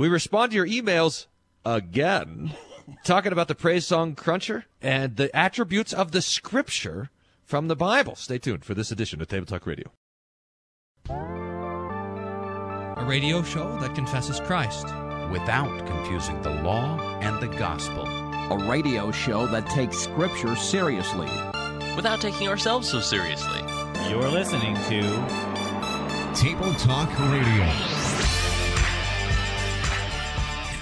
We respond to your emails again, talking about the praise song Cruncher and the attributes of the scripture from the Bible. Stay tuned for this edition of Table Talk Radio. A radio show that confesses Christ. without confusing the law and the gospel. a radio show that takes Scripture seriously. without taking ourselves so seriously. You're listening to Table Talk Radio.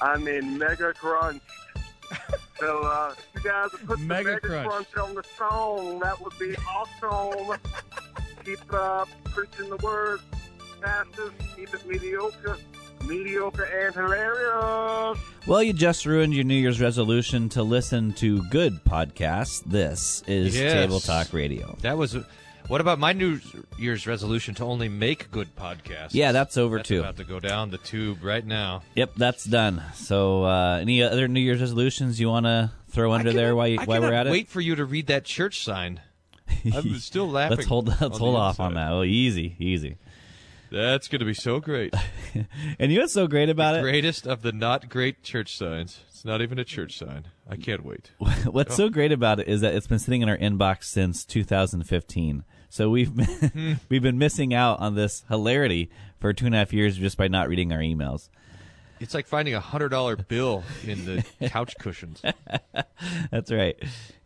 I mean, mega Crunch. so, uh, if you guys would put Mega the mega crunch. crunch. on the song. That would be awesome. keep uh, preaching the word, pastors. Keep it mediocre, mediocre and hilarious. well, you just ruined your New Year's resolution to listen to good podcasts. This is Yes. Table Talk Radio. That was. What about my New Year's resolution to only make good podcasts? Yeah, that's over That's too. about to go down the tube right now. Yep, that's done. So, uh, any other New Year's resolutions you want to throw under there while, you, while we're at it? Wait for you to read that church sign. I'm still laughing. let's hold let's hold off on that. Oh, easy, easy. That's going to be so great. And you know what's so great about it? Greatest of the not great church signs. It's not even a church sign. I can't wait. What's so great about it is that it's been sitting in our inbox since 2015. So we've been, Hmm. we've been missing out on this hilarity for two and a half years just by not reading our emails. It's like finding a hundred dollar bill in the couch cushions. That's right,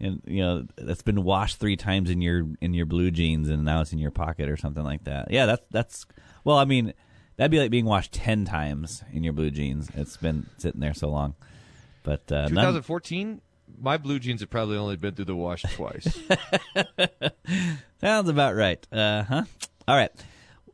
and you know that's been washed three times in your in your blue jeans, and now it's in your pocket or something like that. Yeah, that's that's well, I mean, that'd be like being washed ten times in your blue jeans. It's been sitting there so long, but uh, 2014. My blue jeans have probably only been through the wash twice. Sounds about right. Uh huh. All right.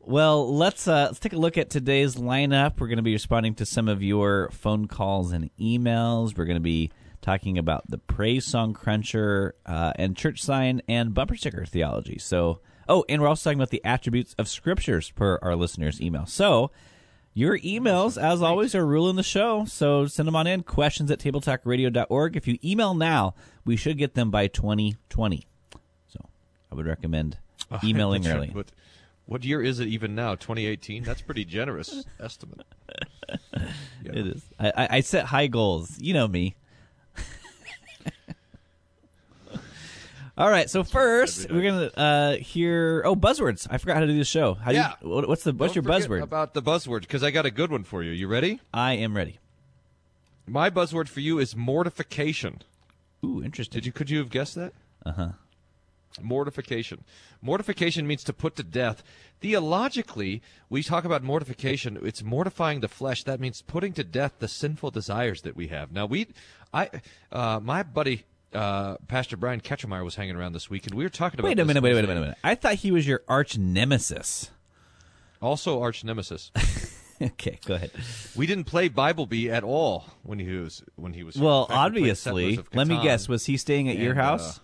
Well, let's uh, let's take a look at today's lineup. We're going to be responding to some of your phone calls and emails. We're going to be talking about the praise song cruncher uh, and church sign and bumper sticker theology. So, oh, and we're also talking about the attributes of scriptures per our listeners' email. So, your emails, as always, are ruling the show. So send them on in. Questions at tabletalkradio.org. If you email now, we should get them by 2020. So I would recommend emailing early. But what year is it even now? 2018. That's pretty generous estimate. Yeah. It is. I, I, I set high goals. You know me. All right. So first, we're gonna uh, hear. Oh, buzzwords. I forgot how to do the show. How do Yeah. you, what's the what's Don't your buzzword? About the buzzword, because I got a good one for you. You ready? I am ready. My buzzword for you is mortification. Ooh, interesting. Did you? Could you have guessed that? Uh huh. Mortification. Mortification means to put to death. Theologically, we talk about mortification. It's mortifying the flesh. That means putting to death the sinful desires that we have. Now, we, I, uh, my buddy, uh, Pastor Brian Ketchermeyer was hanging around this week, and we were talking about. Wait a minute. Wait, wait a minute. Wait a minute. I thought he was your arch nemesis. Also, arch nemesis. okay, go ahead. we didn't play Bible Bee at all when he was when he was. Well, obviously, let me guess. Was he staying at your and, uh, house?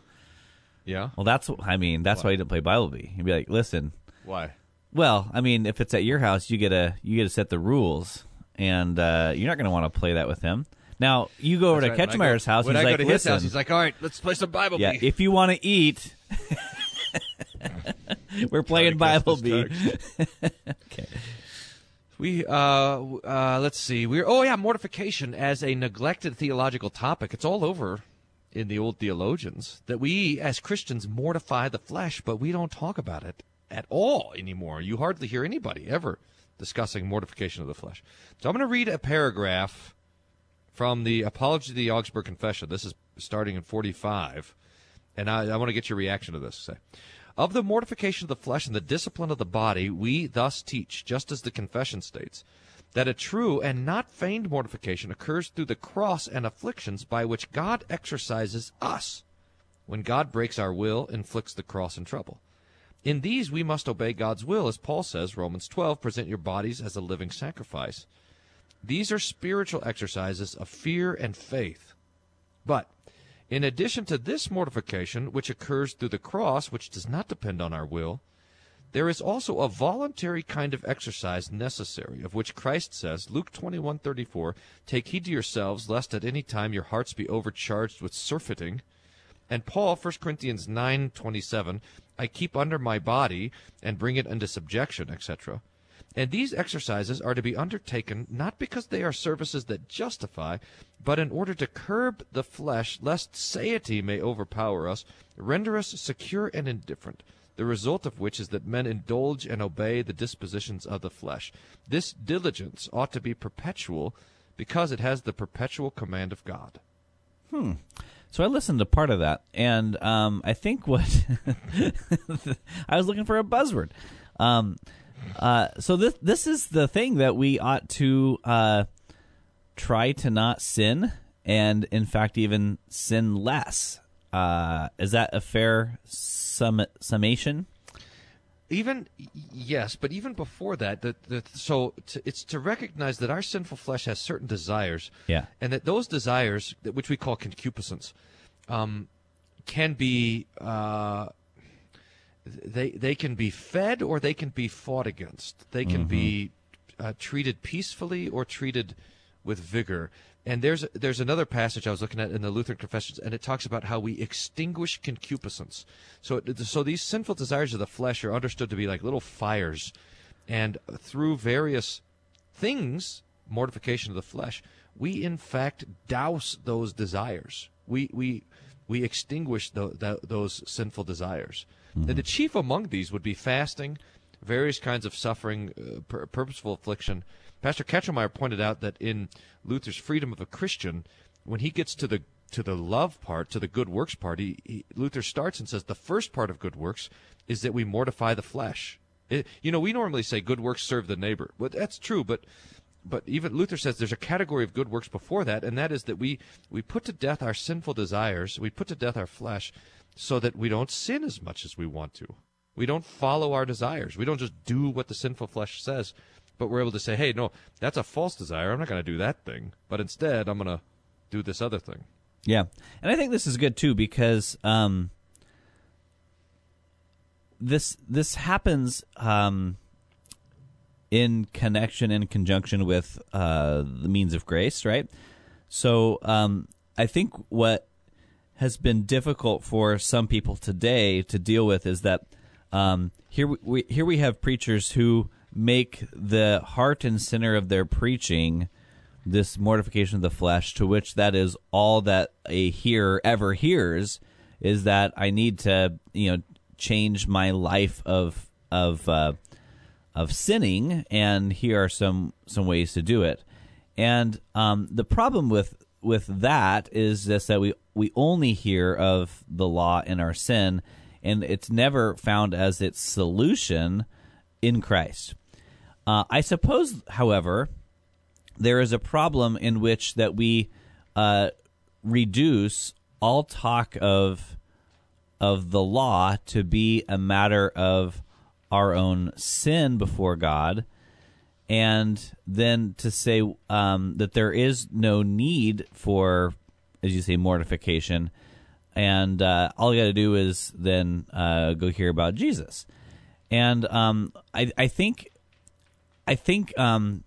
Yeah. well, that's. I mean, that's why he didn't play Bible Bee. He'd be like, listen. Why? Well, I mean, if it's at your house, you get to you get to set the rules, and uh, you're not going to want to play that with him. Now, you go over That's to right. Go- Ketchmeyer's house. When he's I like, to his listen, house, he's like, "All right, let's play some Bible yeah, Bee." if you want to eat, we're playing Try to Bible Bee. okay. We uh, uh, let's see. We're oh yeah, mortification as a neglected theological topic. It's all over in the old theologians that we as Christians mortify the flesh, but we don't talk about it at all anymore. You hardly hear anybody ever discussing mortification of the flesh. So I'm going to read a paragraph from the Apology of the Augsburg Confession. This is starting in 45, and I, I want to get your reaction to this. Say, of the mortification of the flesh and the discipline of the body, we thus teach, just as the confession states, that a true and not feigned mortification occurs through the cross and afflictions by which God exercises us. When God breaks our will, inflicts the cross and trouble. In these we must obey God's will, as Paul says, Romans 12, present your bodies as a living sacrifice. These are spiritual exercises of fear and faith. But in addition to this mortification, which occurs through the cross, which does not depend on our will, there is also a voluntary kind of exercise necessary, of which Christ says, Luke 21:34, "Take heed to yourselves, lest at any time your hearts be overcharged with surfeiting." And Paul, 1 Corinthians 9:27, "I keep under my body and bring it into subjection," etc. And these exercises are to be undertaken not because they are services that justify, but in order to curb the flesh, lest satiety may overpower us, render us secure and indifferent, the result of which is that men indulge and obey the dispositions of the flesh. This diligence ought to be perpetual because it has the perpetual command of God. Hmm. So I listened to part of that, and um, I think what I was looking for a buzzword. Um, uh, so this this is the thing that we ought to uh, try to not sin, and in fact, even sin less. Uh, is that a fair sum- summation? Even yes, but even before that, the, the, so to, it's to recognize that our sinful flesh has certain desires, Yeah. and that those desires, which we call concupiscence, um, can be uh, they they can be fed or they can be fought against. They can be uh, treated peacefully or treated with vigor. And there's there's another passage I was looking at in the Lutheran Confessions, and it talks about how we extinguish concupiscence. So it- so these sinful desires of the flesh are understood to be like little fires, and through various things, mortification of the flesh, we in fact douse those desires. We we we extinguish tho- tho- those sinful desires. And the chief among these would be fasting, various kinds of suffering, uh, pur- purposeful affliction. Pastor Ketchelmeyer pointed out that in Luther's Freedom of a Christian, when he gets to the to the love part, to the good works part, he, he, Luther starts and says the first part of good works is that we mortify the flesh. It, you know, we normally say good works serve the neighbor. Well, that's true, but but even Luther says there's a category of good works before that, and that is that we we put to death our sinful desires, we put to death our flesh, so that we don't sin as much as we want to. We don't follow our desires. We don't just do what the sinful flesh says, but we're able to say, "Hey, no, that's a false desire. I'm not going to do that thing, but instead, I'm going to do this other thing." Yeah, and I think this is good too because um, this this happens um, in connection in conjunction with uh, the means of grace, right? So um, I think what has been difficult for some people today to deal with is that um, here we, here we have preachers who make the heart and center of their preaching this mortification of the flesh, to which that is all that a hearer ever hears, is that I need to, you know, change my life of of uh, of sinning, and here are some some ways to do it. And um, the problem with with that is just that we we only hear of the law in our sin, and it's never found as its solution in Christ. Uh, I suppose, however, there is a problem in which that we uh, reduce all talk of of the law to be a matter of our own sin before God, and then to say um, that there is no need for, as you say, mortification, and uh, all you got to do is then uh, go hear about Jesus, and um, I, I think I think um,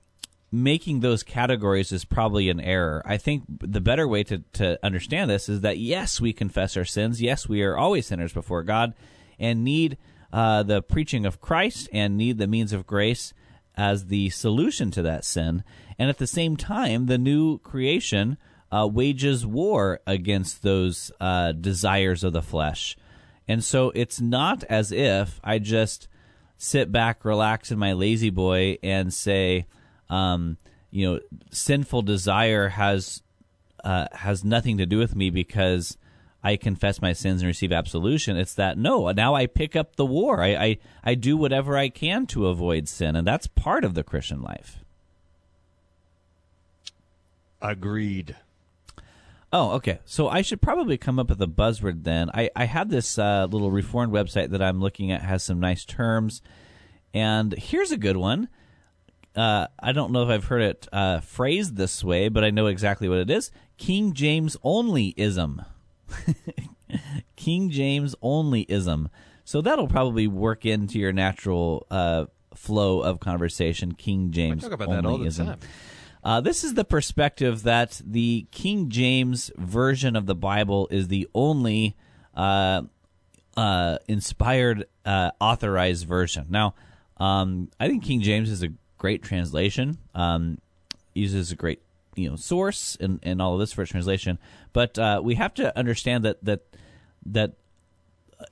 making those categories is probably an error. I think the better way to, to understand this is that yes, we confess our sins. Yes, we are always sinners before God and need uh, the preaching of Christ and need the means of grace as the solution to that sin. And at the same time, the new creation uh, wages war against those uh, desires of the flesh. And so it's not as if I just sit back, relax in my La-Z-Boy, and say, um, you know, sinful desire has uh, has nothing to do with me because I confess my sins and receive absolution. It's that no, now I pick up the war. I, I I do whatever I can to avoid sin, and that's part of the Christian life. Agreed. Oh, okay. So I should probably come up with a buzzword then. I, I have this uh, little reformed website that I'm looking at has some nice terms, and here's a good one: uh, I don't know if I've heard it uh, phrased this way, but I know exactly what it is. King James onlyism. King James onlyism. So that'll probably work into your natural uh, flow of conversation. King James talk about that all the time. Uh, this is the perspective that the King James version of the Bible is the only uh, uh, inspired, uh, authorized version. Now, um, I think King James is a great translation. Um, uses a great you know source and, and all of this for translation, but uh, we have to understand that that that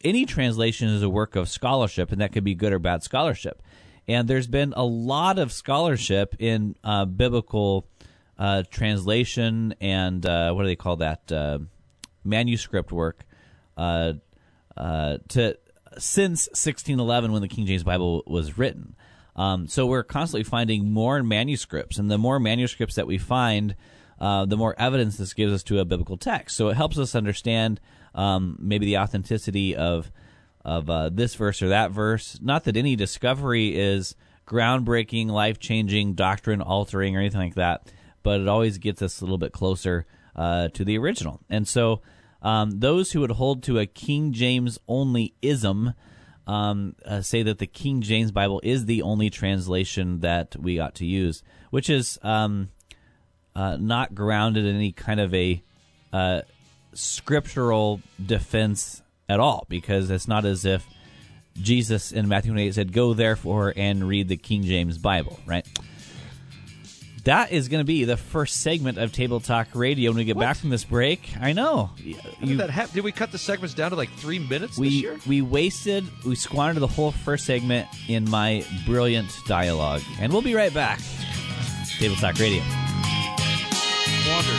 any translation is a work of scholarship, and that could be good or bad scholarship. And there's been a lot of scholarship in uh, biblical uh, translation and uh, what do they call that uh, manuscript work uh, to since 1611 when the King James Bible was written. Um, so we're constantly finding more manuscripts, and the more manuscripts that we find, uh, the more evidence this gives us to a biblical text. So it helps us understand um, maybe the authenticity of of uh, this verse or that verse. Not that any discovery is groundbreaking, life changing, doctrine altering, or anything like that, but it always gets us a little bit closer uh, to the original. And so um, those who would hold to a King James only ism. Um, uh, say that the King James Bible is the only translation that we ought to use, which is um, uh, not grounded in any kind of a uh, scriptural defense at all, because it's not as if Jesus in Matthew 28 said, Go therefore and read the King James Bible, right? That is going to be the first segment of Table Talk Radio when we get back from this break. I know. How did that happen? Did we cut the segments down to like three minutes this we year? we wasted we squandered the whole first segment in my brilliant dialogue and we'll be right back table talk radio Wandered.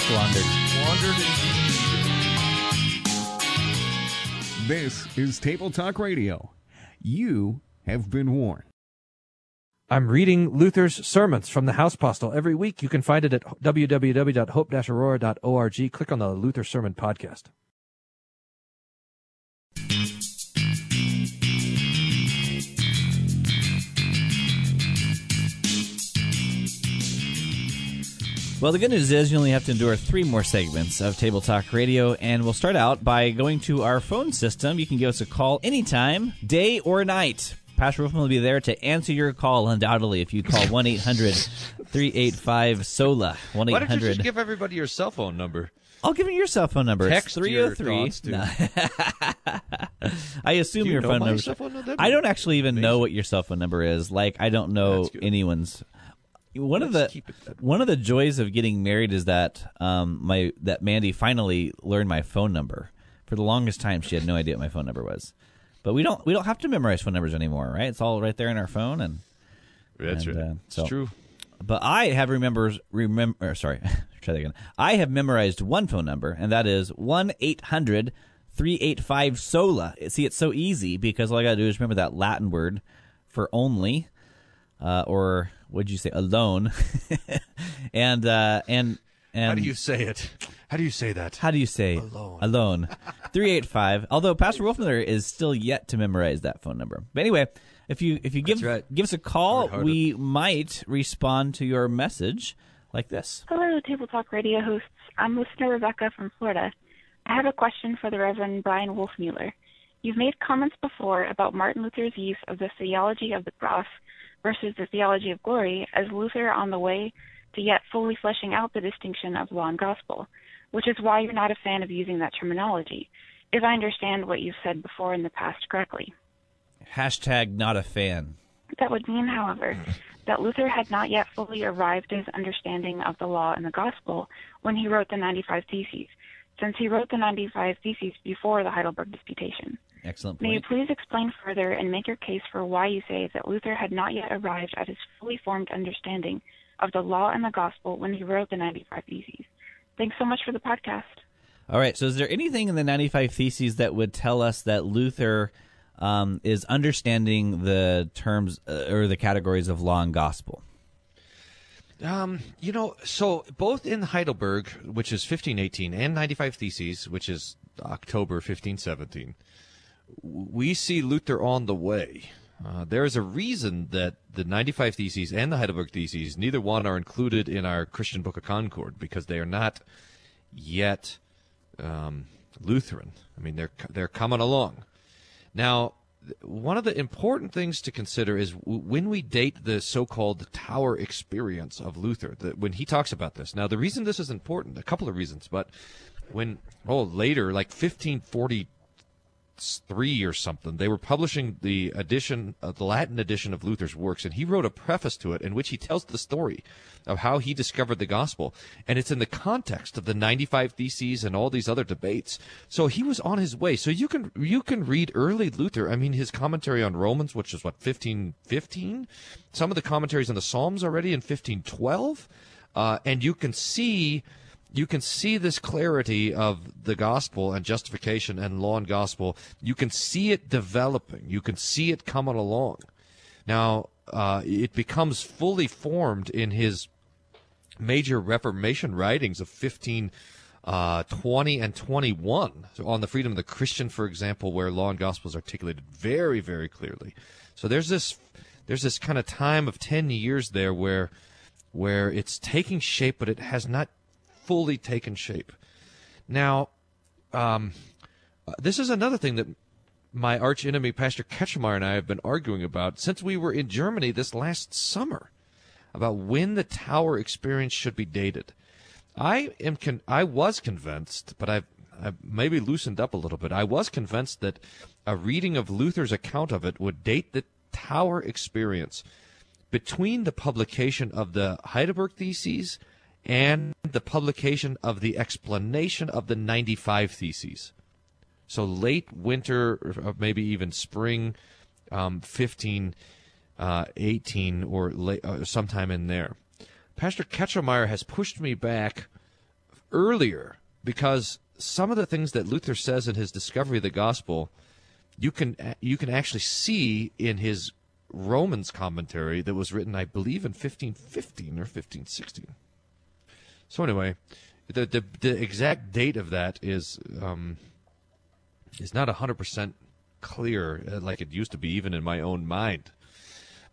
squandered Wandered indeed. This is Table Talk Radio. You have been warned. I'm reading Luther's sermons from the House Postil every week. You can find it at www.hope-aurora.org. Click on the Luther Sermon Podcast. well the good news is you only have to endure three more segments of table talk radio and we'll start out by going to our phone system you can give us a call anytime day or night Pastor Wolfman will be there to answer your call undoubtedly if you call 1-800-385-SOLA. Why don't you 1-800 just give everybody your cell phone number? I'll give you your cell phone number. Text it's your 303. thoughts to- I assume you your phone number. cell phone number? I don't actually even know what your cell phone number is. Like I don't know anyone's. One of Let's the it that one of the joys of getting married is that um my that Mandy finally learned my phone number. For the longest time, she had no idea what my phone number was. But we don't we don't have to memorize phone numbers anymore, right? It's all right there in our phone, and That's And, right. uh, it's true. but I have remembers remember. Sorry, try that again. I have memorized one phone number, and that is one 385 sola. See, it's so easy because all I got to do is remember that Latin word for only, uh, or what'd you say, alone, and uh, and and How do you say it? How do you say that? how do you say Alone. Alone. 385. Although Pastor Wolfmueller is still yet to memorize that phone number. But anyway, if you if you give right. give us a call, Hard-hearted. we might respond to your message like this. Hello, Table Talk Radio hosts. I'm listener Rebecca from Florida. I have a question for the Reverend Brian Wolfmueller. You've made comments before about Martin Luther's use of the theology of the cross versus the theology of glory as Luther on the way to yet fully fleshing out the distinction of law and gospel, which is why you're not a fan of using that terminology, if I understand what you've said before in the past correctly. Hashtag not a fan. That would mean, however, that Luther had not yet fully arrived at his understanding of the law and the gospel when he wrote the 95 Theses, since he wrote the 95 Theses before the Heidelberg Disputation. Excellent May you please explain further and make your case for why you say that Luther had not yet arrived at his fully formed understanding of the law and the gospel when he wrote the 95 Theses? Thanks so much for the podcast. All right. So, is there anything in the 95 Theses that would tell us that Luther um, is understanding the terms uh, or the categories of law and gospel? Um, you know, so both in Heidelberg, which is 1518, and 95 Theses, which is October 1517, we see Luther on the way. Uh, there is a reason that the 95 Theses and the Heidelberg Theses, neither one are included in our Christian Book of Concord because they are not yet um, Lutheran. I mean, they're they're coming along. Now, one of the important things to consider is when we date the so-called Tower experience of Luther. That when he talks about this. Now, the reason this is important, a couple of reasons, but when oh later, like 1540 three or something. They were publishing the edition, uh, the Latin edition of Luther's works, and he wrote a preface to it in which he tells the story of how he discovered the gospel, and it's in the context of the 95 Theses and all these other debates. So he was on his way. So you can you can read early Luther. I mean, his commentary on Romans, which is what 1515, some of the commentaries on the Psalms already in 1512, uh, and you can see you can see this clarity of the gospel and justification and law and gospel. You can see it developing. You can see it coming along. Now, uh, it becomes fully formed in his major Reformation writings of 15, uh, 20 and 21. So on the freedom of the Christian, for example, where law and gospel is articulated very, very clearly. So there's this, there's this kind of time of 10 years there where, where it's taking shape, but it has not fully taken shape. Now, um, uh, this is another thing that my arch enemy, Pastor Ketchemeyer, and I have been arguing about since we were in Germany this last summer about when the tower experience should be dated. I am con- I was convinced, but I've, I've maybe loosened up a little bit. I was convinced that a reading of Luther's account of it would date the tower experience between the publication of the Heidelberg Theses and the publication of the explanation of the 95 Theses. So late winter, or maybe even spring um, 15, uh, 18, or late, uh, sometime in there. Pastor Ketchemeyer has pushed me back earlier because some of the things that Luther says in his discovery of the gospel, you can you can actually see in his Romans commentary that was written, I believe, in 1515 or 1516. So anyway, the the, the exact date of that is um, is not hundred percent clear uh, like it used to be, even in my own mind.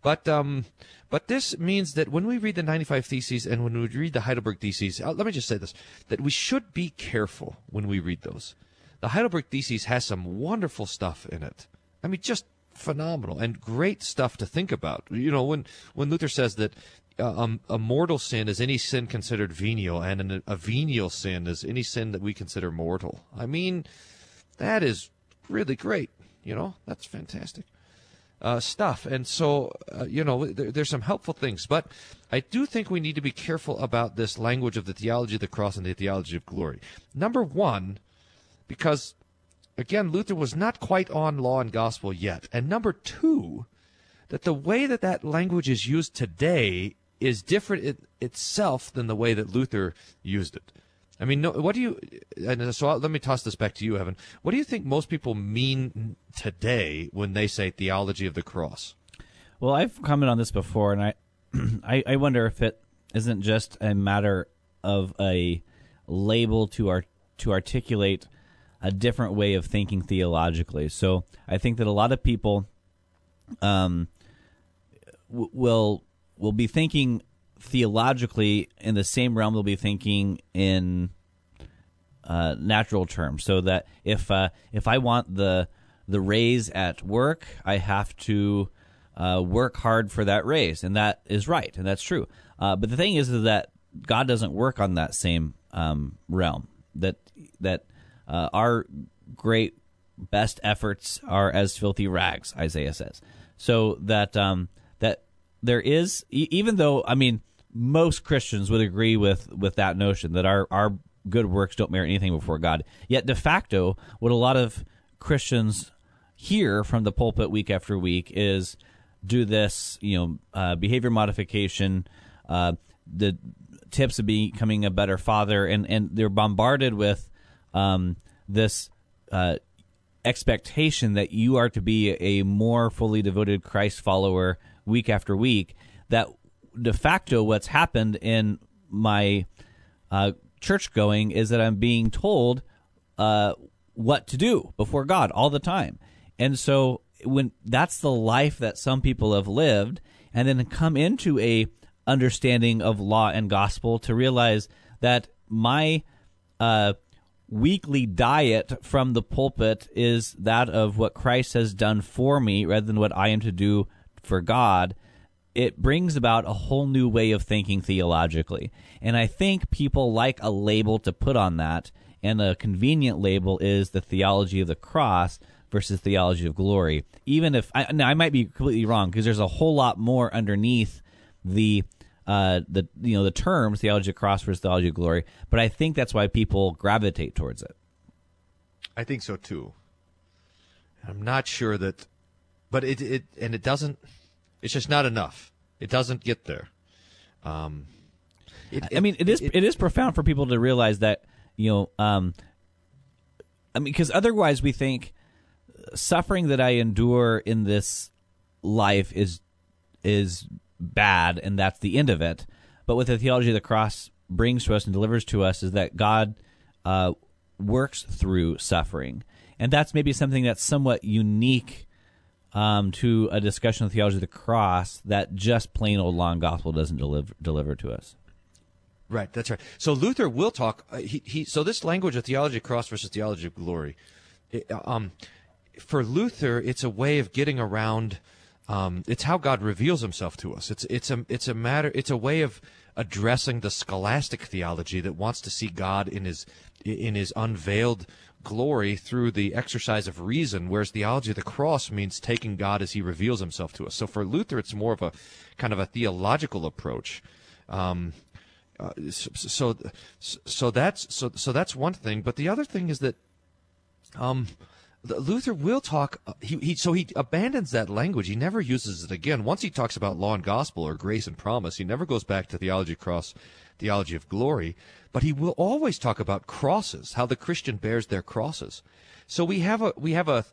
But um, but this means that when we read the 95 Theses and when we read the Heidelberg Theses, uh, let me just say this: that we should be careful when we read those. The Heidelberg Theses has some wonderful stuff in it. I mean, just phenomenal and great stuff to think about. You know, when when Luther says that um, a mortal sin is any sin considered venial, and an, a venial sin is any sin that we consider mortal. I mean, that is really great. You know, that's fantastic uh, stuff. And so, uh, you know, there, there's some helpful things, but I do think we need to be careful about this language of the theology of the cross and the theology of glory. Number one, because again, Luther was not quite on law and gospel yet. And number two, that the way that that language is used today is different it, itself than the way that Luther used it. I mean, no, what do you? And so I'll, let me toss this back to you, Evan. What do you think most people mean today when they say theology of the cross? Well, I've commented on this before, and I, I, I wonder if it isn't just a matter of a label to art, to articulate a different way of thinking theologically. So I think that a lot of people um, w- will will be thinking theologically in the same realm they'll be thinking in uh, natural terms. So that if uh, if I want the the raise at work, I have to uh, work hard for that raise, and that is right, and that's true. Uh, but the thing is, is that God doesn't work on that same um, realm. That that uh, our great best efforts are as filthy rags, Isaiah says. So that um, that there is, even though I mean most Christians would agree with with that notion that our our good works don't merit anything before God. Yet de facto, what a lot of Christians hear from the pulpit week after week is do this, you know, uh, behavior modification, uh, the tips of becoming a better father, and and they're bombarded with um, this. Uh, expectation that you are to be a more fully devoted Christ follower week after week that de facto what's happened in my uh, church going is that I'm being told uh, what to do before God all the time. And so when that's the life that some people have lived, and then come into a understanding of law and gospel to realize that my uh, weekly diet from the pulpit is that of what Christ has done for me rather than what I am to do for God, it brings about a whole new way of thinking theologically. And I think people like a label to put on that, and a convenient label is the theology of the cross versus theology of glory. Even if I, now I might be completely wrong because there's a whole lot more underneath the uh, the you know the terms theology of cross versus theology of glory, but I think that's why people gravitate towards it. I think so too. I'm not sure that, but it it and it doesn't. It's just not enough. It doesn't get there. Um, it, I mean, it is it, it is profound for people to realize that you know. Um, I mean, because otherwise we think suffering that I endure in this life is is bad and that's the end of it. But what the theology of the cross brings to us and delivers to us is that God uh, works through suffering. And that's maybe something that's somewhat unique um, to a discussion of theology of the cross that just plain old long gospel doesn't deliver, deliver to us. Right, that's right. So Luther will talk. Uh, he, he so this language of theology of cross versus theology of glory. It, um, for Luther, it's a way of getting around um, it's how God reveals Himself to us. It's it's a it's a matter. It's a way of addressing the scholastic theology that wants to see God in His in His unveiled glory through the exercise of reason, whereas theology of the cross means taking God as He reveals Himself to us. So for Luther, it's more of a kind of a theological approach. Um, uh, so, so, so that's so so that's one thing. But the other thing is that, um, Luther will talk. Uh, he, he so he abandons that language. He never uses it again. Once he talks about law and gospel or grace and promise, he never goes back to theology cross, theology of glory. But he will always talk about crosses, how the Christian bears their crosses. So we have a we have a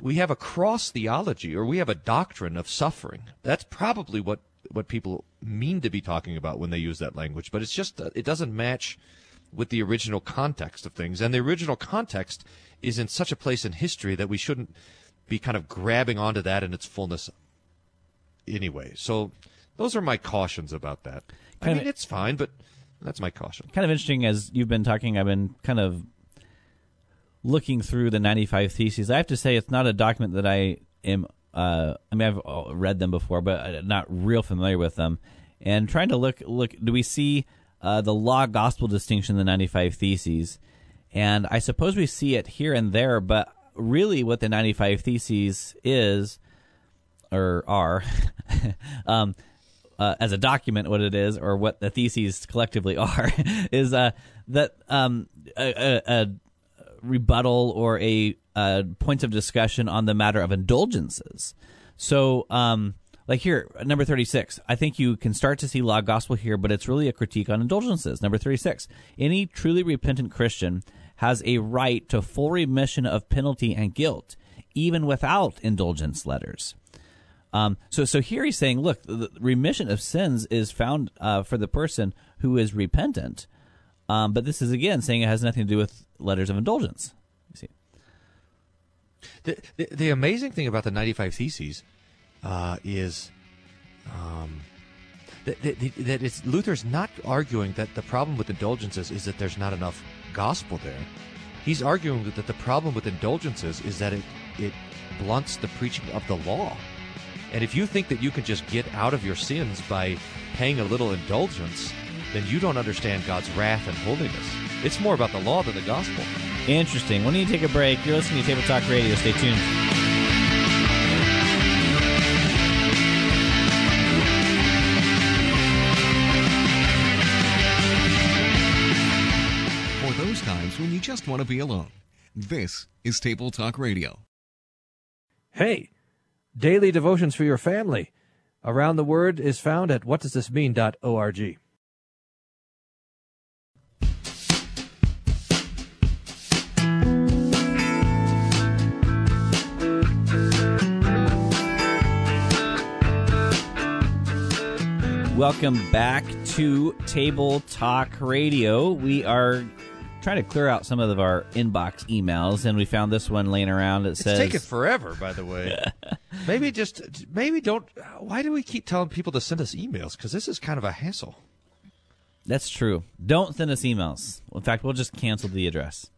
we have a cross theology, or we have a doctrine of suffering. That's probably what what people mean to be talking about when they use that language. But it's just it doesn't match with the original context of things, and the original context is in such a place in history that we shouldn't be kind of grabbing onto that in its fullness anyway. So those are my cautions about that. I mean, it's fine, but that's my caution. Kind of interesting as you've been talking, I've been kind of looking through the 95 Theses. I have to say, it's not a document that I am, uh, I mean, I've read them before, but I'm not real familiar with them. And trying to look, look, do we see uh, the law gospel distinction in the 95 Theses? And I suppose we see it here and there, but really what the 95 Theses is, or are, um, uh, as a document, what it is, or what the theses collectively are, is uh, that um, a, a, a, rebuttal or a, a points of discussion on the matter of indulgences. So, um, like here, number 36, I think you can start to see law gospel here, but it's really a critique on indulgences. Number 36, any truly repentant Christian has a right to full remission of penalty and guilt, even without indulgence letters. Um, so, so here he's saying, look, the remission of sins is found uh, for the person who is repentant, um, but this is again saying it has nothing to do with letters of indulgence. You see, the the, the amazing thing about the ninety five theses uh, is. Um, that, that, that it's Luther's not arguing that the problem with indulgences is that there's not enough gospel there. He's arguing that the problem with indulgences is that it, it blunts the preaching of the law. And if you think that you can just get out of your sins by paying a little indulgence, then you don't understand God's wrath and holiness. It's more about the law than the gospel. Interesting. When you take a break, you're listening to Table Talk Radio. Stay tuned. For those times when you just want to be alone. This is Table Talk Radio. Hey, daily devotions for your family. Around the Word is found at whatdoesthismean.org. Welcome back to Table Talk Radio. We are trying to clear out some of our inbox emails, and we found this one laying around. It It's says, taking forever, by the way. maybe just maybe don't. Why do we keep telling people to send us emails? Because this is kind of a hassle. That's true. Don't send us emails. In fact, we'll just cancel the address.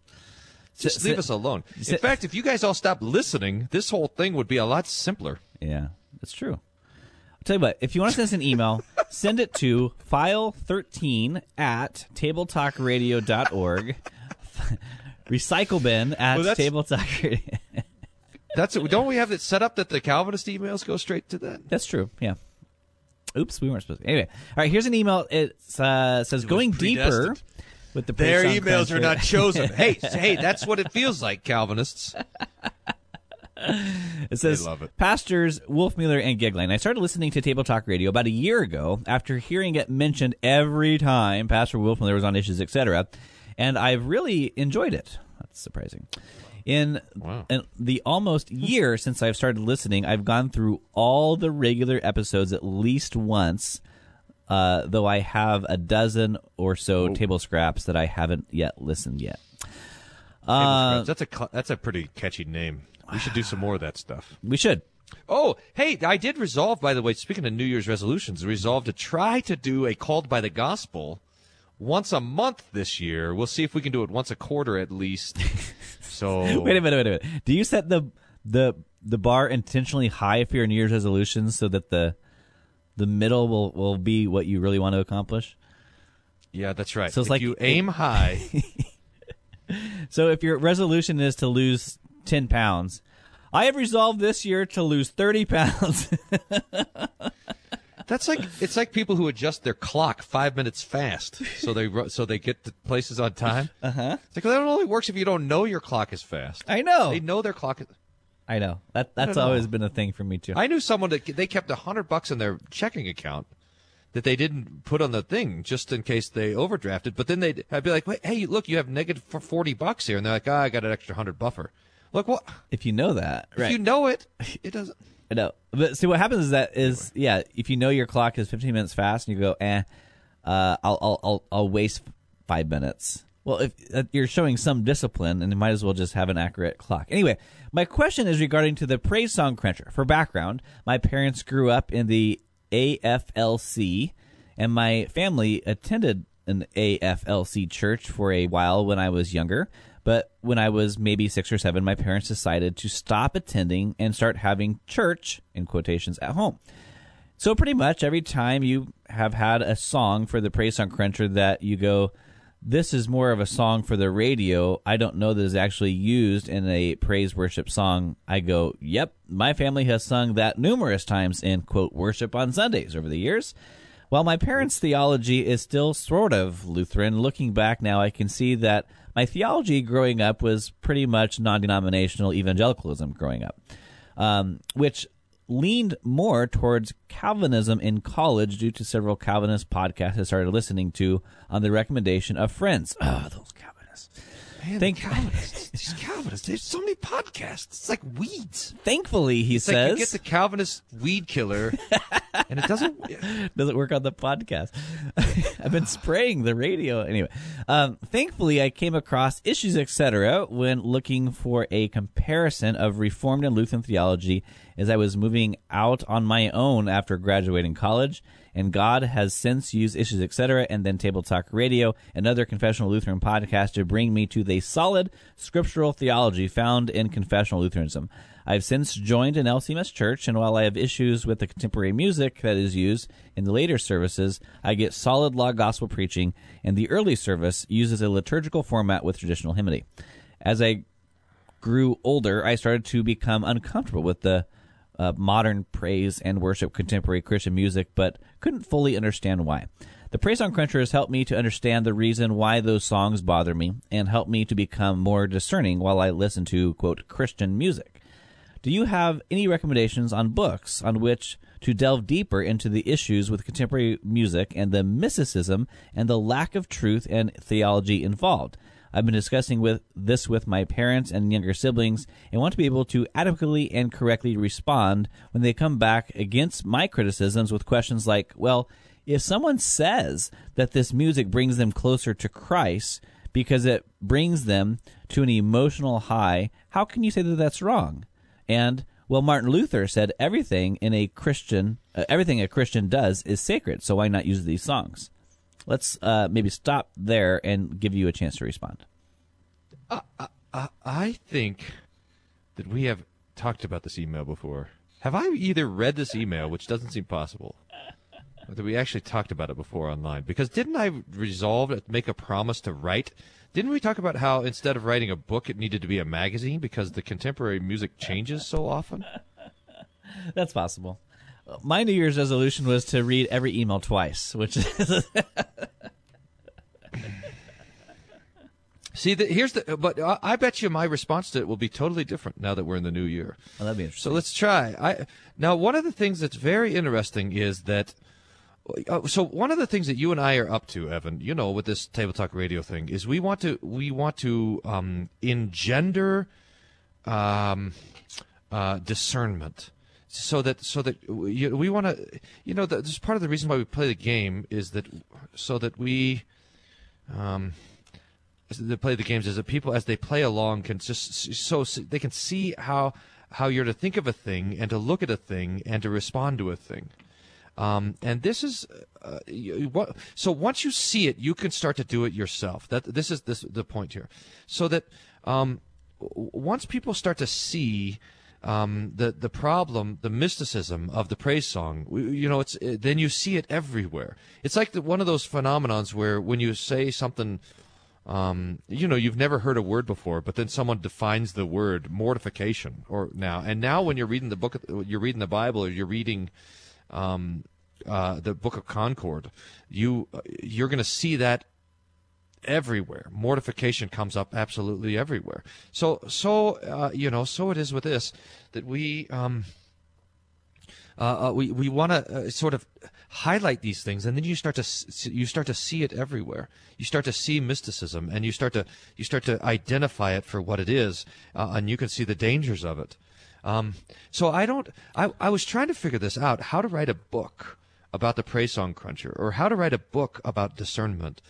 Just S- leave us alone. s- In fact, if you guys all stopped listening, this whole thing would be a lot simpler. Yeah, that's true. I'll tell you what, if you want to send us an email, send it to file13 at tabletalkradio.org. Recycle bin at Well, that's- tabletalk. That's it. Don't we have it set up that the Calvinist emails go straight to that? That's true. Yeah. Oops, we weren't supposed to. Anyway, all right. Here's an email. It uh, says was going deeper with the Their emails are not chosen. hey, hey, that's what it feels like, Calvinists. It says, love it. Pastors Wolfmueller and Goeglein. I started listening to Table Talk Radio about a year ago after hearing it mentioned every time Pastor Wolfmueller was on issues, etc., and I've really enjoyed it. That's surprising. In, Wow. in the almost year since I've started listening, I've gone through all the regular episodes at least once, uh, though I have a dozen or so table scraps that I haven't yet listened yet. Uh, that's a that's a pretty catchy name. We should do some more of that stuff. we should. Oh, hey, I did resolve, by the way, speaking of New Year's resolutions, resolve to try to do a called by the gospel once a month this year. We'll see if we can do it once a quarter at least. So Wait a minute, wait a minute. Do you set the the the bar intentionally high for your New Year's resolutions so that the the middle will will be what you really want to accomplish? Yeah, that's right. So it's if like- you aim high. So if your resolution is to lose ten pounds, I have resolved this year to lose thirty pounds. That's like it's like people who adjust their clock five minutes fast, so they so they get to places on time. Uh huh. It's like well, that only works if you don't know your clock is fast. I know. They know their clock. Is, I know that that's don't know. always been a thing for me too. I knew someone that they kept a hundred bucks in their checking account that they didn't put on the thing just in case they overdrafted. But then they'd I'd be like, Wait, "Hey, look, you have negative for forty bucks here," and they're like, "Ah, I got an extra hundred buffer." Look, what if you know that, if you know it, it doesn't. I know. But see, what happens is that is yeah. If you know your clock is 15 minutes fast, and you go, eh, uh, I'll I'll I'll, I'll waste five minutes. Well, if uh, you're showing some discipline, and you might as well just have an accurate clock. Anyway, my question is regarding to the praise song cruncher. For background, my parents grew up in the AFLC, and my family attended an AFLC church for a while when I was younger. But when I was maybe six or seven, my parents decided to stop attending and start having church, in quotations, at home. So pretty much every time you have had a song for the Praise Song Cruncher that you go, this is more of a song for the radio. I don't know that is actually used in a praise worship song. I go, yep, my family has sung that numerous times in quote worship on Sundays over the years. While my parents' theology is still sort of Lutheran, looking back now, I can see that my theology growing up was pretty much non denominational evangelicalism growing up, um, which leaned more towards Calvinism in college due to several Calvinist podcasts I started listening to on the recommendation of friends. Oh, those Calvinists. Man, Thank- Calvinists, these Calvinists, there's so many podcasts. It's like weeds. Thankfully, he It's like says. you get the Calvinist weed killer, and it doesn't. doesn't work on the podcast. I've been spraying the radio anyway. Um, thankfully, I came across issues, etc., when looking for a comparison of Reformed and Lutheran theology as I was moving out on my own after graduating college. And God has since used issues, etc., and then Table Talk Radio and other confessional Lutheran podcasts to bring me to the solid scriptural theology found in confessional Lutheranism. I've since joined an LCMS church, and while I have issues with the contemporary music that is used in the later services, I get solid law gospel preaching, and the early service uses a liturgical format with traditional hymnody. As I grew older, I started to become uncomfortable with the uh, modern praise and worship contemporary Christian music, but couldn't fully understand why. The Praise Song Cruncher has helped me to understand the reason why those songs bother me and helped me to become more discerning while I listen to, quote, Christian music. Do you have any recommendations on books on which to delve deeper into the issues with contemporary music and the mysticism and the lack of truth and theology involved? I've been discussing with this with my parents and younger siblings and want to be able to adequately and correctly respond when they come back against my criticisms with questions like, well, if someone says that this music brings them closer to Christ because it brings them to an emotional high. How can you say that that's wrong? And well, Martin Luther said everything in a Christian, uh, everything a Christian does is sacred. So why not use these songs? Let's uh, maybe stop there and give you a chance to respond. I, I think that we have talked about this email before. Have I either read this email, which doesn't seem possible, or that we actually talked about it before online? Because didn't I resolve to make a promise to write? Didn't we talk about how instead of writing a book, it needed to be a magazine because the contemporary music changes so often? That's possible. My New Year's resolution was to read every email twice, which is See, the, here's the. But I, I bet you my response to it will be totally different now that we're in the new year. well, that'd be interesting. So let's try. I now one of the things that's very interesting is that. Uh, so one of the things that you and I are up to, Evan, you know, with this table talk radio thing, is we want to we want to um, engender um, uh, discernment, so that so that we, we want to, you know, the, this is part of the reason why we play the game is that so that we. Um, they play the games is that people as they play along can just so they can see how how you're to think of a thing and to look at a thing and to respond to a thing. Um, and this is uh, what. So once you see it, you can start to do it yourself. That this is this the point here. So that um, once people start to see um, the the problem, the mysticism of the praise song, you know, it's uh, then you see it everywhere. It's like the, one of those phenomenons where when you say something um, you know, you've never heard a word before, but then someone defines the word mortification, or now, and now when you're reading the book, you're reading the Bible, or you're reading um, uh, the Book of Concord, you you're going to see that everywhere. Mortification comes up absolutely everywhere. So, so uh, you know, so it is with this that we. Um, uh, uh, we we want to uh, sort of highlight these things, and then you start to you start to see it everywhere. You start to see mysticism, and you start to you start to identify it for what it is, uh, and you can see the dangers of it. Um, so I don't. I I was trying to figure this out: how to write a book about the praise song cruncher, or how to write a book about discernment.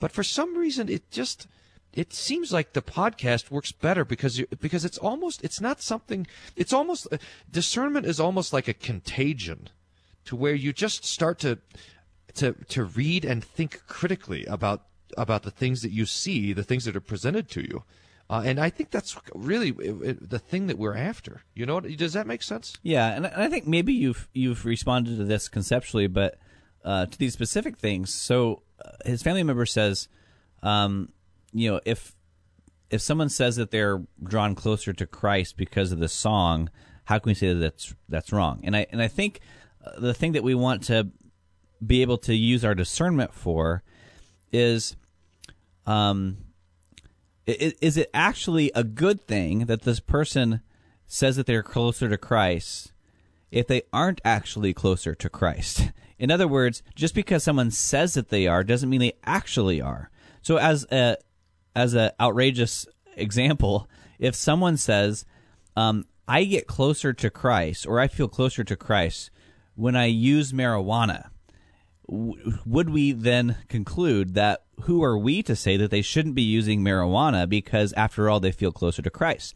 But for some reason, it just it seems like the podcast works better because you, because it's almost it's not something it's almost uh, discernment is almost like a contagion to where you just start to to to read and think critically about about the things that you see the things that are presented to you uh, and I think that's really uh, uh, the thing that we're after. You know, does that make sense? Yeah, and I and I think maybe you've you've responded to this conceptually, but uh, to these specific things. So uh, his family member says, um, you know, if if someone says that they're drawn closer to Christ because of the song, how can we say that that's that's wrong? And I and I think uh, the thing that we want to be able to use our discernment for is um i- is it actually a good thing that this person says that they're closer to Christ if they aren't actually closer to Christ? In other words, just because someone says that they are doesn't mean they actually are. So as a as an outrageous example, if someone says, um, "I get closer to Christ" or "I feel closer to Christ when I use marijuana," w- would we then conclude that who are we to say that they shouldn't be using marijuana because after all they feel closer to Christ?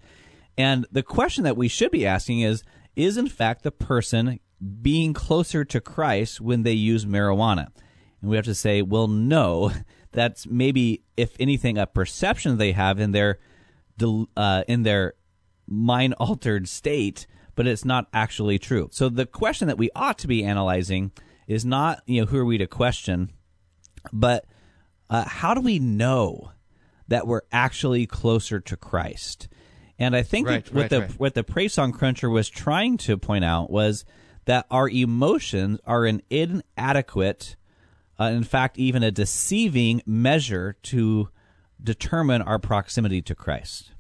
And the question that we should be asking is is in fact the person being closer to Christ when they use marijuana? And we have to say, well, no, that's maybe if anything a perception they have in their uh, in their mind altered state, but it's not actually true. So the question that we ought to be analyzing is not, you know, who are we to question, but uh, how do we know that we're actually closer to Christ? And I think Right, that what right, the right. what the praise song cruncher was trying to point out was that our emotions are an inadequate, uh, in fact, even a deceiving measure to determine our proximity to Christ.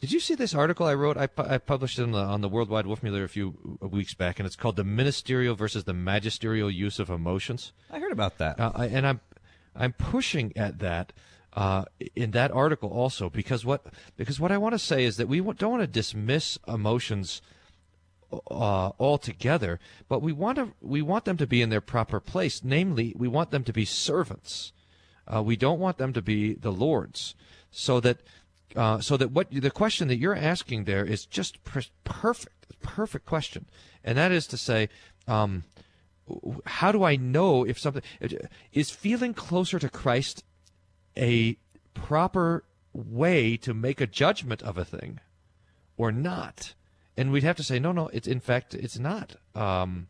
Did you see this article I wrote? I, pu- I published it on the, on the Worldwide Wolfmueller a few weeks back, and it's called "The Ministerial versus the Magisterial Use of Emotions." I heard about that. Uh, I, and I'm I'm pushing at that uh, in that article also because what because what I want to say is that we don't want to dismiss emotions uh, altogether, but we want to we want them to be in their proper place. Namely, we want them to be servants. Uh, we don't want them to be the Lord's, so that uh, so that what the question that you're asking there is just per- perfect, perfect question, and that is to say. Um, how do I know if something is feeling closer to Christ a proper way to make a judgment of a thing or not? And we'd have to say, no, no, it's in fact, it's not. Um,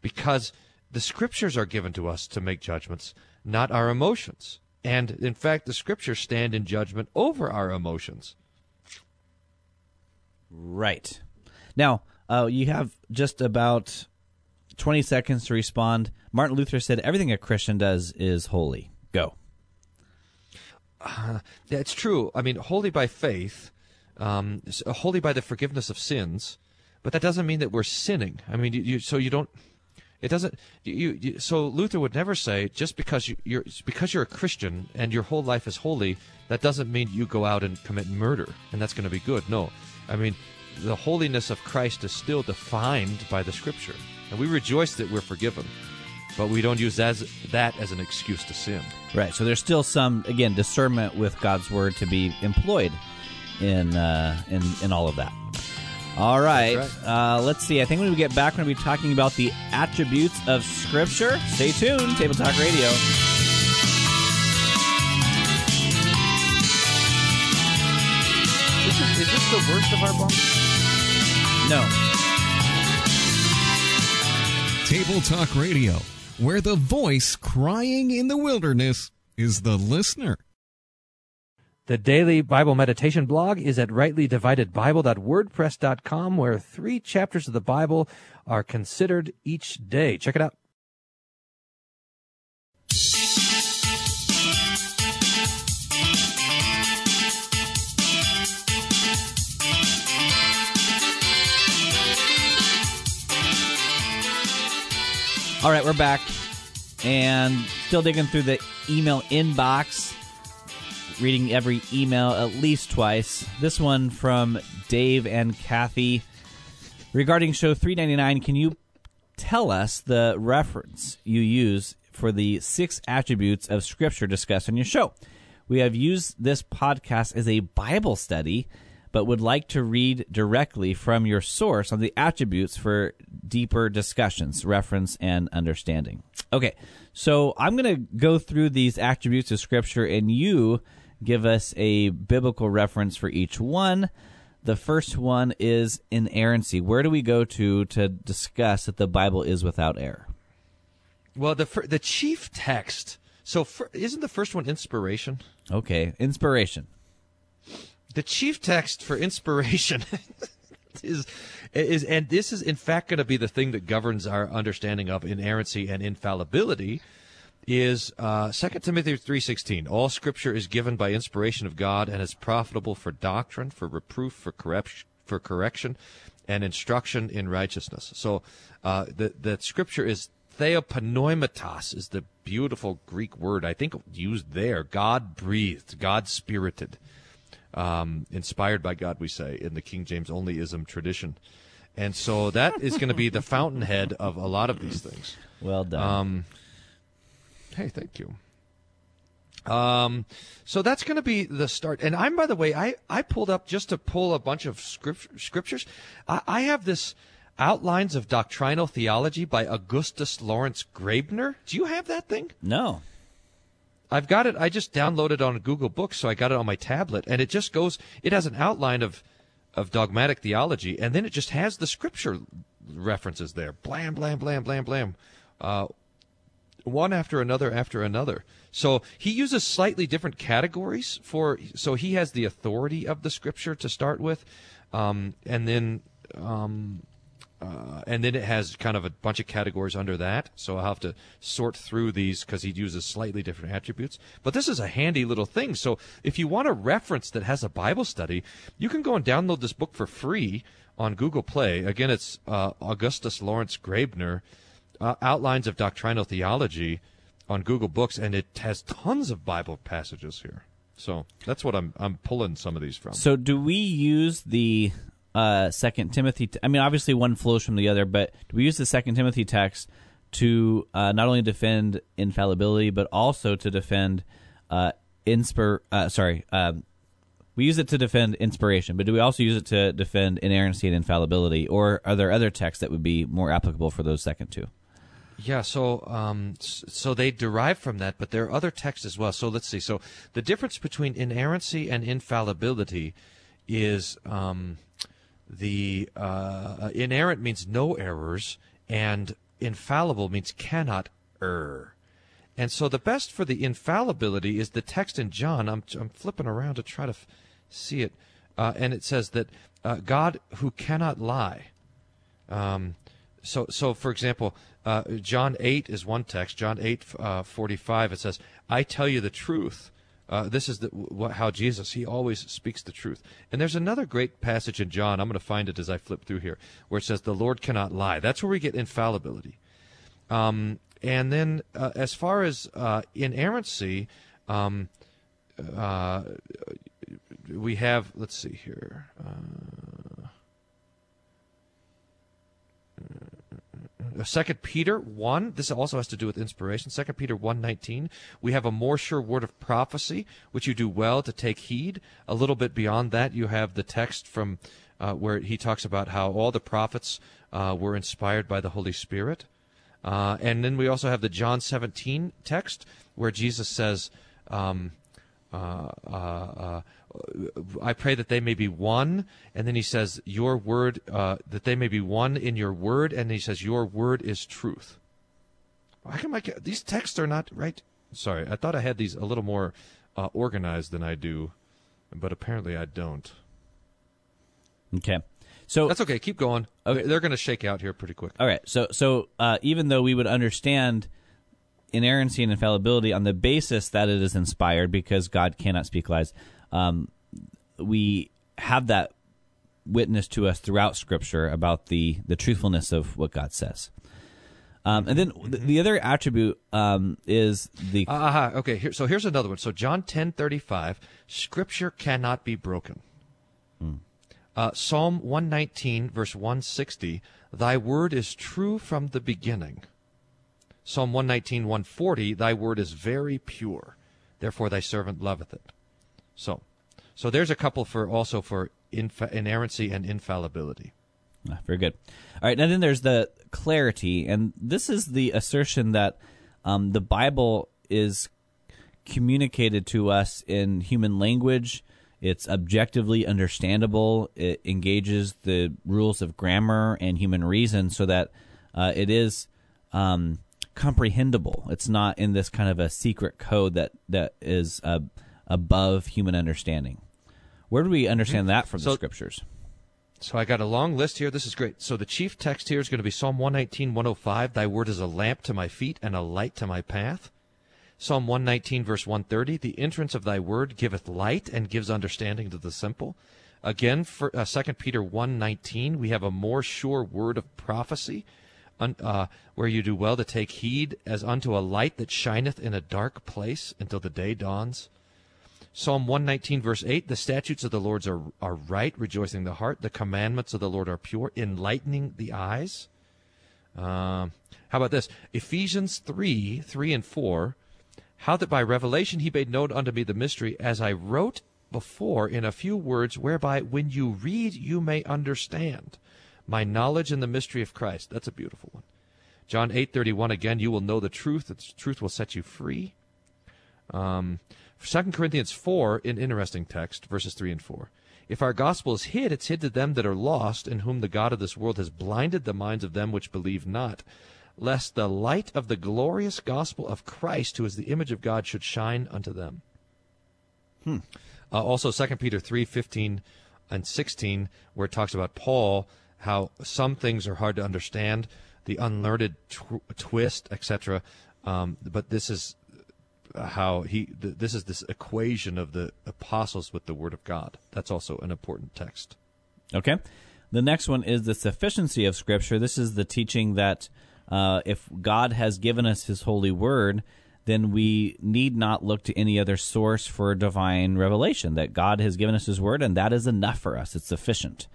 because the scriptures are given to us to make judgments, not our emotions. And in fact, the scriptures stand in judgment over our emotions. Right. Now, uh, you have just about 20 seconds to respond. Martin Luther said everything a Christian does is holy. Go. Uh, that's true. I mean, holy by faith, um, holy by the forgiveness of sins, but that doesn't mean that we're sinning. I mean, you, you so you don't. It doesn't. You, you, so Luther would never say just because you, you're because you're a Christian and your whole life is holy, that doesn't mean you go out and commit murder and that's going to be good. No, I mean, the holiness of Christ is still defined by the Scripture. And we rejoice that we're forgiven, but we don't use as, that as an excuse to sin. Right. So there's still some, again, discernment with God's word to be employed in uh, in in all of that. All right. right. Uh, let's see. I think when we get back, we're going to be talking about the attributes of Scripture. Stay tuned. Table Talk Radio. Is this, is this the worst of our bunks? No. Table Talk Radio, where the voice crying in the wilderness is the listener. The daily Bible meditation blog is at rightlydividedbible.wordpress.com, where three chapters of the Bible are considered each day. Check it out. All right, we're back and still digging through the email inbox, reading every email at least twice. This one from Dave and Kathy regarding show 399. Can you tell us the reference you use for the six attributes of Scripture discussed on your show? We have used this podcast as a Bible study but would like to read directly from your source on the attributes for deeper discussions, reference, and understanding. Okay, so I'm going to go through these attributes of Scripture, and you give us a biblical reference for each one. The first one is inerrancy. Where do we go to to discuss that the Bible is without error? Well, the the chief text. So, for, isn't the first one inspiration? Okay, inspiration the chief text for inspiration is is and this is in fact going to be the thing that governs our understanding of inerrancy and infallibility is uh, 2 Timothy 3:16 all scripture is given by inspiration of God and is profitable for doctrine for reproof for correction for correction and instruction in righteousness. So uh, the the scripture is theopneumatios is the beautiful Greek word I think used there. God breathed God spirited um, inspired by God, we say, in the King James onlyism tradition. And so that is going to be the fountainhead of a lot of these things. Well done. Um, hey, thank you. Um, so that's going to be the start. And I'm, by the way, I, I pulled up just to pull a bunch of script, scriptures. I, I have this Outlines of Doctrinal Theology by Augustus Lawrence Graebner. Do you have that thing? No. I've got it. I just downloaded it on Google Books, so I got it on my tablet, and it just goes. It has an outline of of dogmatic theology, and then it just has the scripture references there. Blam, blam, blam, blam, blam. Uh, one after another after another. So he uses slightly different categories for. So he has the authority of the scripture to start with, um, and then um, uh, and then it has kind of a bunch of categories under that. So I'll have to sort through these because he uses slightly different attributes. But this is a handy little thing. So if you want a reference that has a Bible study, you can go and download this book for free on Google Play. Again, it's uh, Augustus Lawrence Graebner, uh, Outlines of Doctrinal Theology on Google Books, and it has tons of Bible passages here. So that's what I'm I'm pulling some of these from. So do we use the uh, Second Timothy. T- I mean, obviously one flows from the other, but do we use the Second Timothy text to uh, not only defend infallibility but also to defend uh, inspir. Uh, sorry, um, we use it to defend inspiration, but do we also use it to defend inerrancy and infallibility, or are there other texts that would be more applicable for those second two? Yeah, so um, so they derive from that, but there are other texts as well. So let's see. So the difference between inerrancy and infallibility is um, the uh, inerrant means no errors, and infallible means cannot err. And so the best for the infallibility is the text in John. I'm, I'm flipping around to try to f- see it. Uh, and it says that uh, God who cannot lie. Um, so, so for example, uh, John 8 is one text. John 8, uh, 45, it says, I tell you the truth. Uh, this is the, how Jesus, he always speaks the truth. And there's another great passage in John, I'm going to find it as I flip through here, where it says, The Lord cannot lie. That's where we get infallibility. Um, and then, uh, as far as uh, inerrancy, um, uh, we have, let's see here. Uh, Second Peter one. This also has to do with inspiration. Second Peter one nineteen. We have a more sure word of prophecy, which you do well to take heed. A little bit beyond that, you have the text from uh, where he talks about how all the prophets uh, were inspired by the Holy Spirit. Uh, and then we also have the John 17 text where Jesus says, um, uh, uh, uh, I pray that they may be one. And then he says, Your word, uh, that they may be one in your word. And he says, Your word is truth. How come I get, these texts are not right? Sorry, I thought I had these a little more uh, organized than I do, but apparently I don't. Okay. So That's okay. Keep going. Okay. They're going to shake out here pretty quick. All right. So so uh, even though we would understand inerrancy and infallibility on the basis that it is inspired because God cannot speak lies, um, we have that witness to us throughout Scripture about the the truthfulness of what God says. Um, and then the, the other attribute um, is the Uh, uh, okay, here, so here's another one. So John ten thirty five, Scripture cannot be broken. Uh, Psalm one nineteen verse one sixty, Thy word is true from the beginning. Psalm 119, 140, Thy word is very pure, therefore thy servant loveth it. So, so there's a couple for also for inerrancy and infallibility. Ah, very good. All right, and then there's the clarity, and this is the assertion that um, the Bible is communicated to us in human language. It's objectively understandable. It engages the rules of grammar and human reason so that uh, it is um, comprehensible. It's not in this kind of a secret code that that is uh, above human understanding. Where do we understand that from the scriptures? So I got a long list here. This is great. So the chief text here is going to be Psalm 119, 105. Thy word is a lamp to my feet and a light to my path. Psalm 119, verse 130. The entrance of thy word giveth light and gives understanding to the simple. Again, for uh, 2 Peter 1:19, we have a more sure word of prophecy, un, uh, where you do well to take heed as unto a light that shineth in a dark place until the day dawns. Psalm 119, verse 8 The statutes of the Lord are, are right, rejoicing the heart. The commandments of the Lord are pure, enlightening the eyes. Um, how about this? Ephesians 3 3 and 4. How that by revelation he made known unto me the mystery, as I wrote before in a few words, whereby when you read you may understand my knowledge in the mystery of Christ. That's a beautiful one. John 8:31 again, you will know the truth, the truth will set you free. Um, 2 Corinthians 4, an interesting text, verses 3 and 4. If our gospel is hid, it's hid to them that are lost, in whom the God of this world has blinded the minds of them which believe not, lest the light of the glorious gospel of Christ, who is the image of God, should shine unto them. Uh, also, 2 Peter 3, 15 and 16, where it talks about Paul, how some things are hard to understand, the unlearned tw- twist, etc. Um, but this is how he th- this is this equation of the apostles with the word of God. That's also an important text. Okay. The next one is the sufficiency of Scripture. This is the teaching that uh, if God has given us His holy word, then we need not look to any other source for divine revelation. That God has given us His word, and that is enough for us. It's sufficient.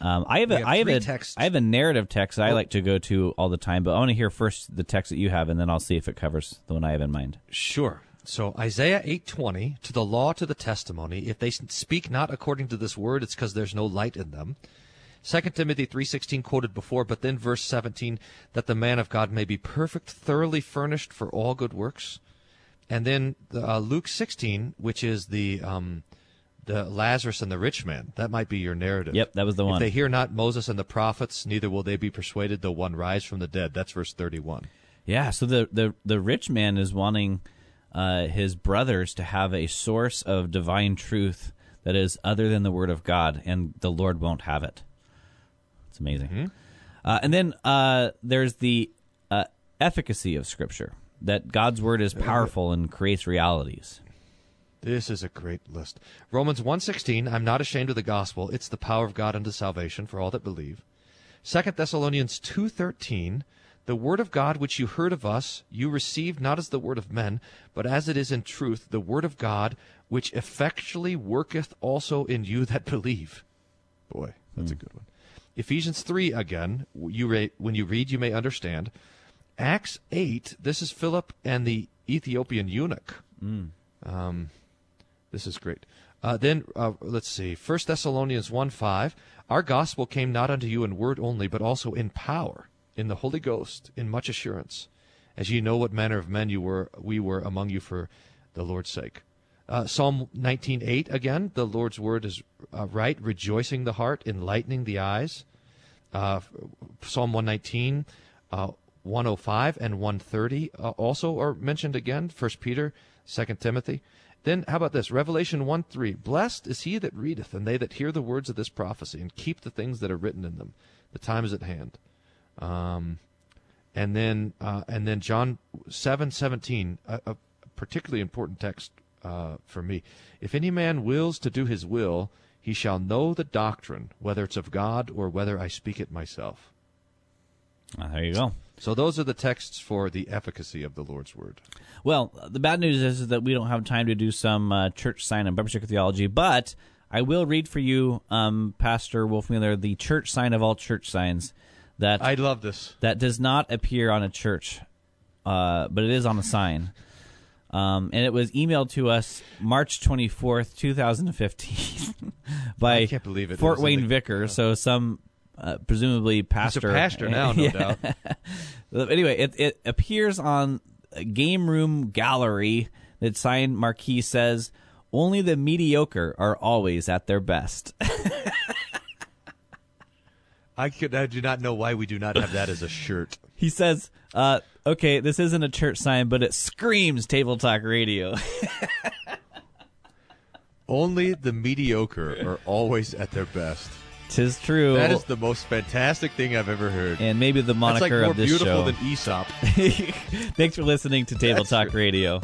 Um, I have a have I have a texts. I have a narrative text I Oh. like to go to all the time, but I want to hear first the text that you have, and then I'll see if it covers the one I have in mind. Sure. So Isaiah 8:20, to the law, to the testimony, if they speak not according to this word, it's because there's no light in them. 2 Timothy 3:16 quoted before, but then verse 17 that the man of God may be perfect, thoroughly furnished for all good works. And then uh, Luke 16, which is the um, the Lazarus and the rich man. That might be your narrative. Yep, that was the one. If they hear not Moses and the prophets, neither will they be persuaded though one rise from the dead. That's verse 31. Yeah, so the the the rich man is wanting uh, his brothers to have a source of divine truth that is other than the Word of God, and the Lord won't have it. It's amazing. Uh, and then uh, there's the uh, efficacy of Scripture that God's Word is powerful and creates realities. This is a great list. Romans 1:16, I'm not ashamed of the gospel. It's the power of God unto salvation for all that believe. 2 Thessalonians 2:13, the word of God which you heard of us, you received not as the word of men, but as it is in truth, the word of God which effectually worketh also in you that believe. Boy, that's a good one. Ephesians 3 again, you ra- when you read you may understand. Acts 8, this is Philip and the Ethiopian eunuch. Um, this is great. Uh, then uh, let's see. First Thessalonians one five. Our gospel came not unto you in word only, but also in power, in the Holy Ghost, in much assurance, as ye know what manner of men you were, we were among you for the Lord's sake. Uh, Psalm nineteen eight again. The Lord's word is uh, right, rejoicing the heart, enlightening the eyes. Uh, Psalm one nineteen. Uh, 105 and 130 uh, also are mentioned again. First Peter, Second Timothy. Then how about this? Revelation 1 3. Blessed is he that readeth, and they that hear the words of this prophecy, and keep the things that are written in them. The time is at hand. Um, and then uh, and then John seven seventeen, a, a particularly important text uh, for me. If any man wills to do his will, he shall know the doctrine, whether it's of God or whether I speak it myself. Uh, there you go. So those are the texts for the efficacy of the Lord's word. Well, the bad news is, is that we don't have time to do some uh, church sign and sticker theology, but I will read for you, um, Pastor Wolfmueller, the church sign of all church signs that I love this. that does not appear on a church, uh, but it is on a sign. Um, and it was emailed to us March 24th, 2015 by I can't believe it. Fort Wayne Vicar, so some uh, presumably pastor. pastor now, no doubt. anyway, it, it appears on a game room gallery that sign marquee says, only the mediocre are always at their best. I could. I do not know why we do not have that as a shirt. he says, uh, okay, this isn't a church sign, but it screams Table Talk Radio. Only the mediocre are always at their best. Tis true. That is the most fantastic thing I've ever heard. and maybe the That's moniker like more of this beautiful show. than Aesop. Thanks for listening to Table That's Talk true. Radio.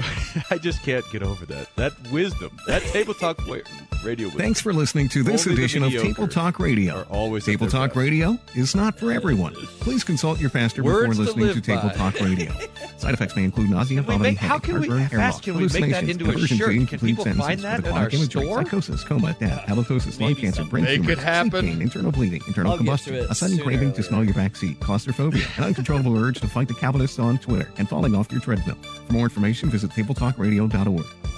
I just can't get over that. That wisdom. That table talk radio wisdom. Thanks for listening to this Only edition of Table Talk Radio. always Table Talk best. Radio is not for everyone. Please consult your pastor Words before listening to, live Table by. Talk Radio. Side effects may include nausea, vomiting, how headache, can we- heartburn, fast loss, can we make that hallucinations, into a aversion to shirt? Can people find sentences, that in chronic our imagery, store? psychosis, coma, death, halitosis, lung cancer, brain it tumors, happen. pain, internal bleeding, internal I'll combustion, to it a sudden craving to smell your backseat, claustrophobia, an uncontrollable urge to fight the Calvinists on Twitter, and falling off your treadmill. For more information, visit tabletalkradio.org.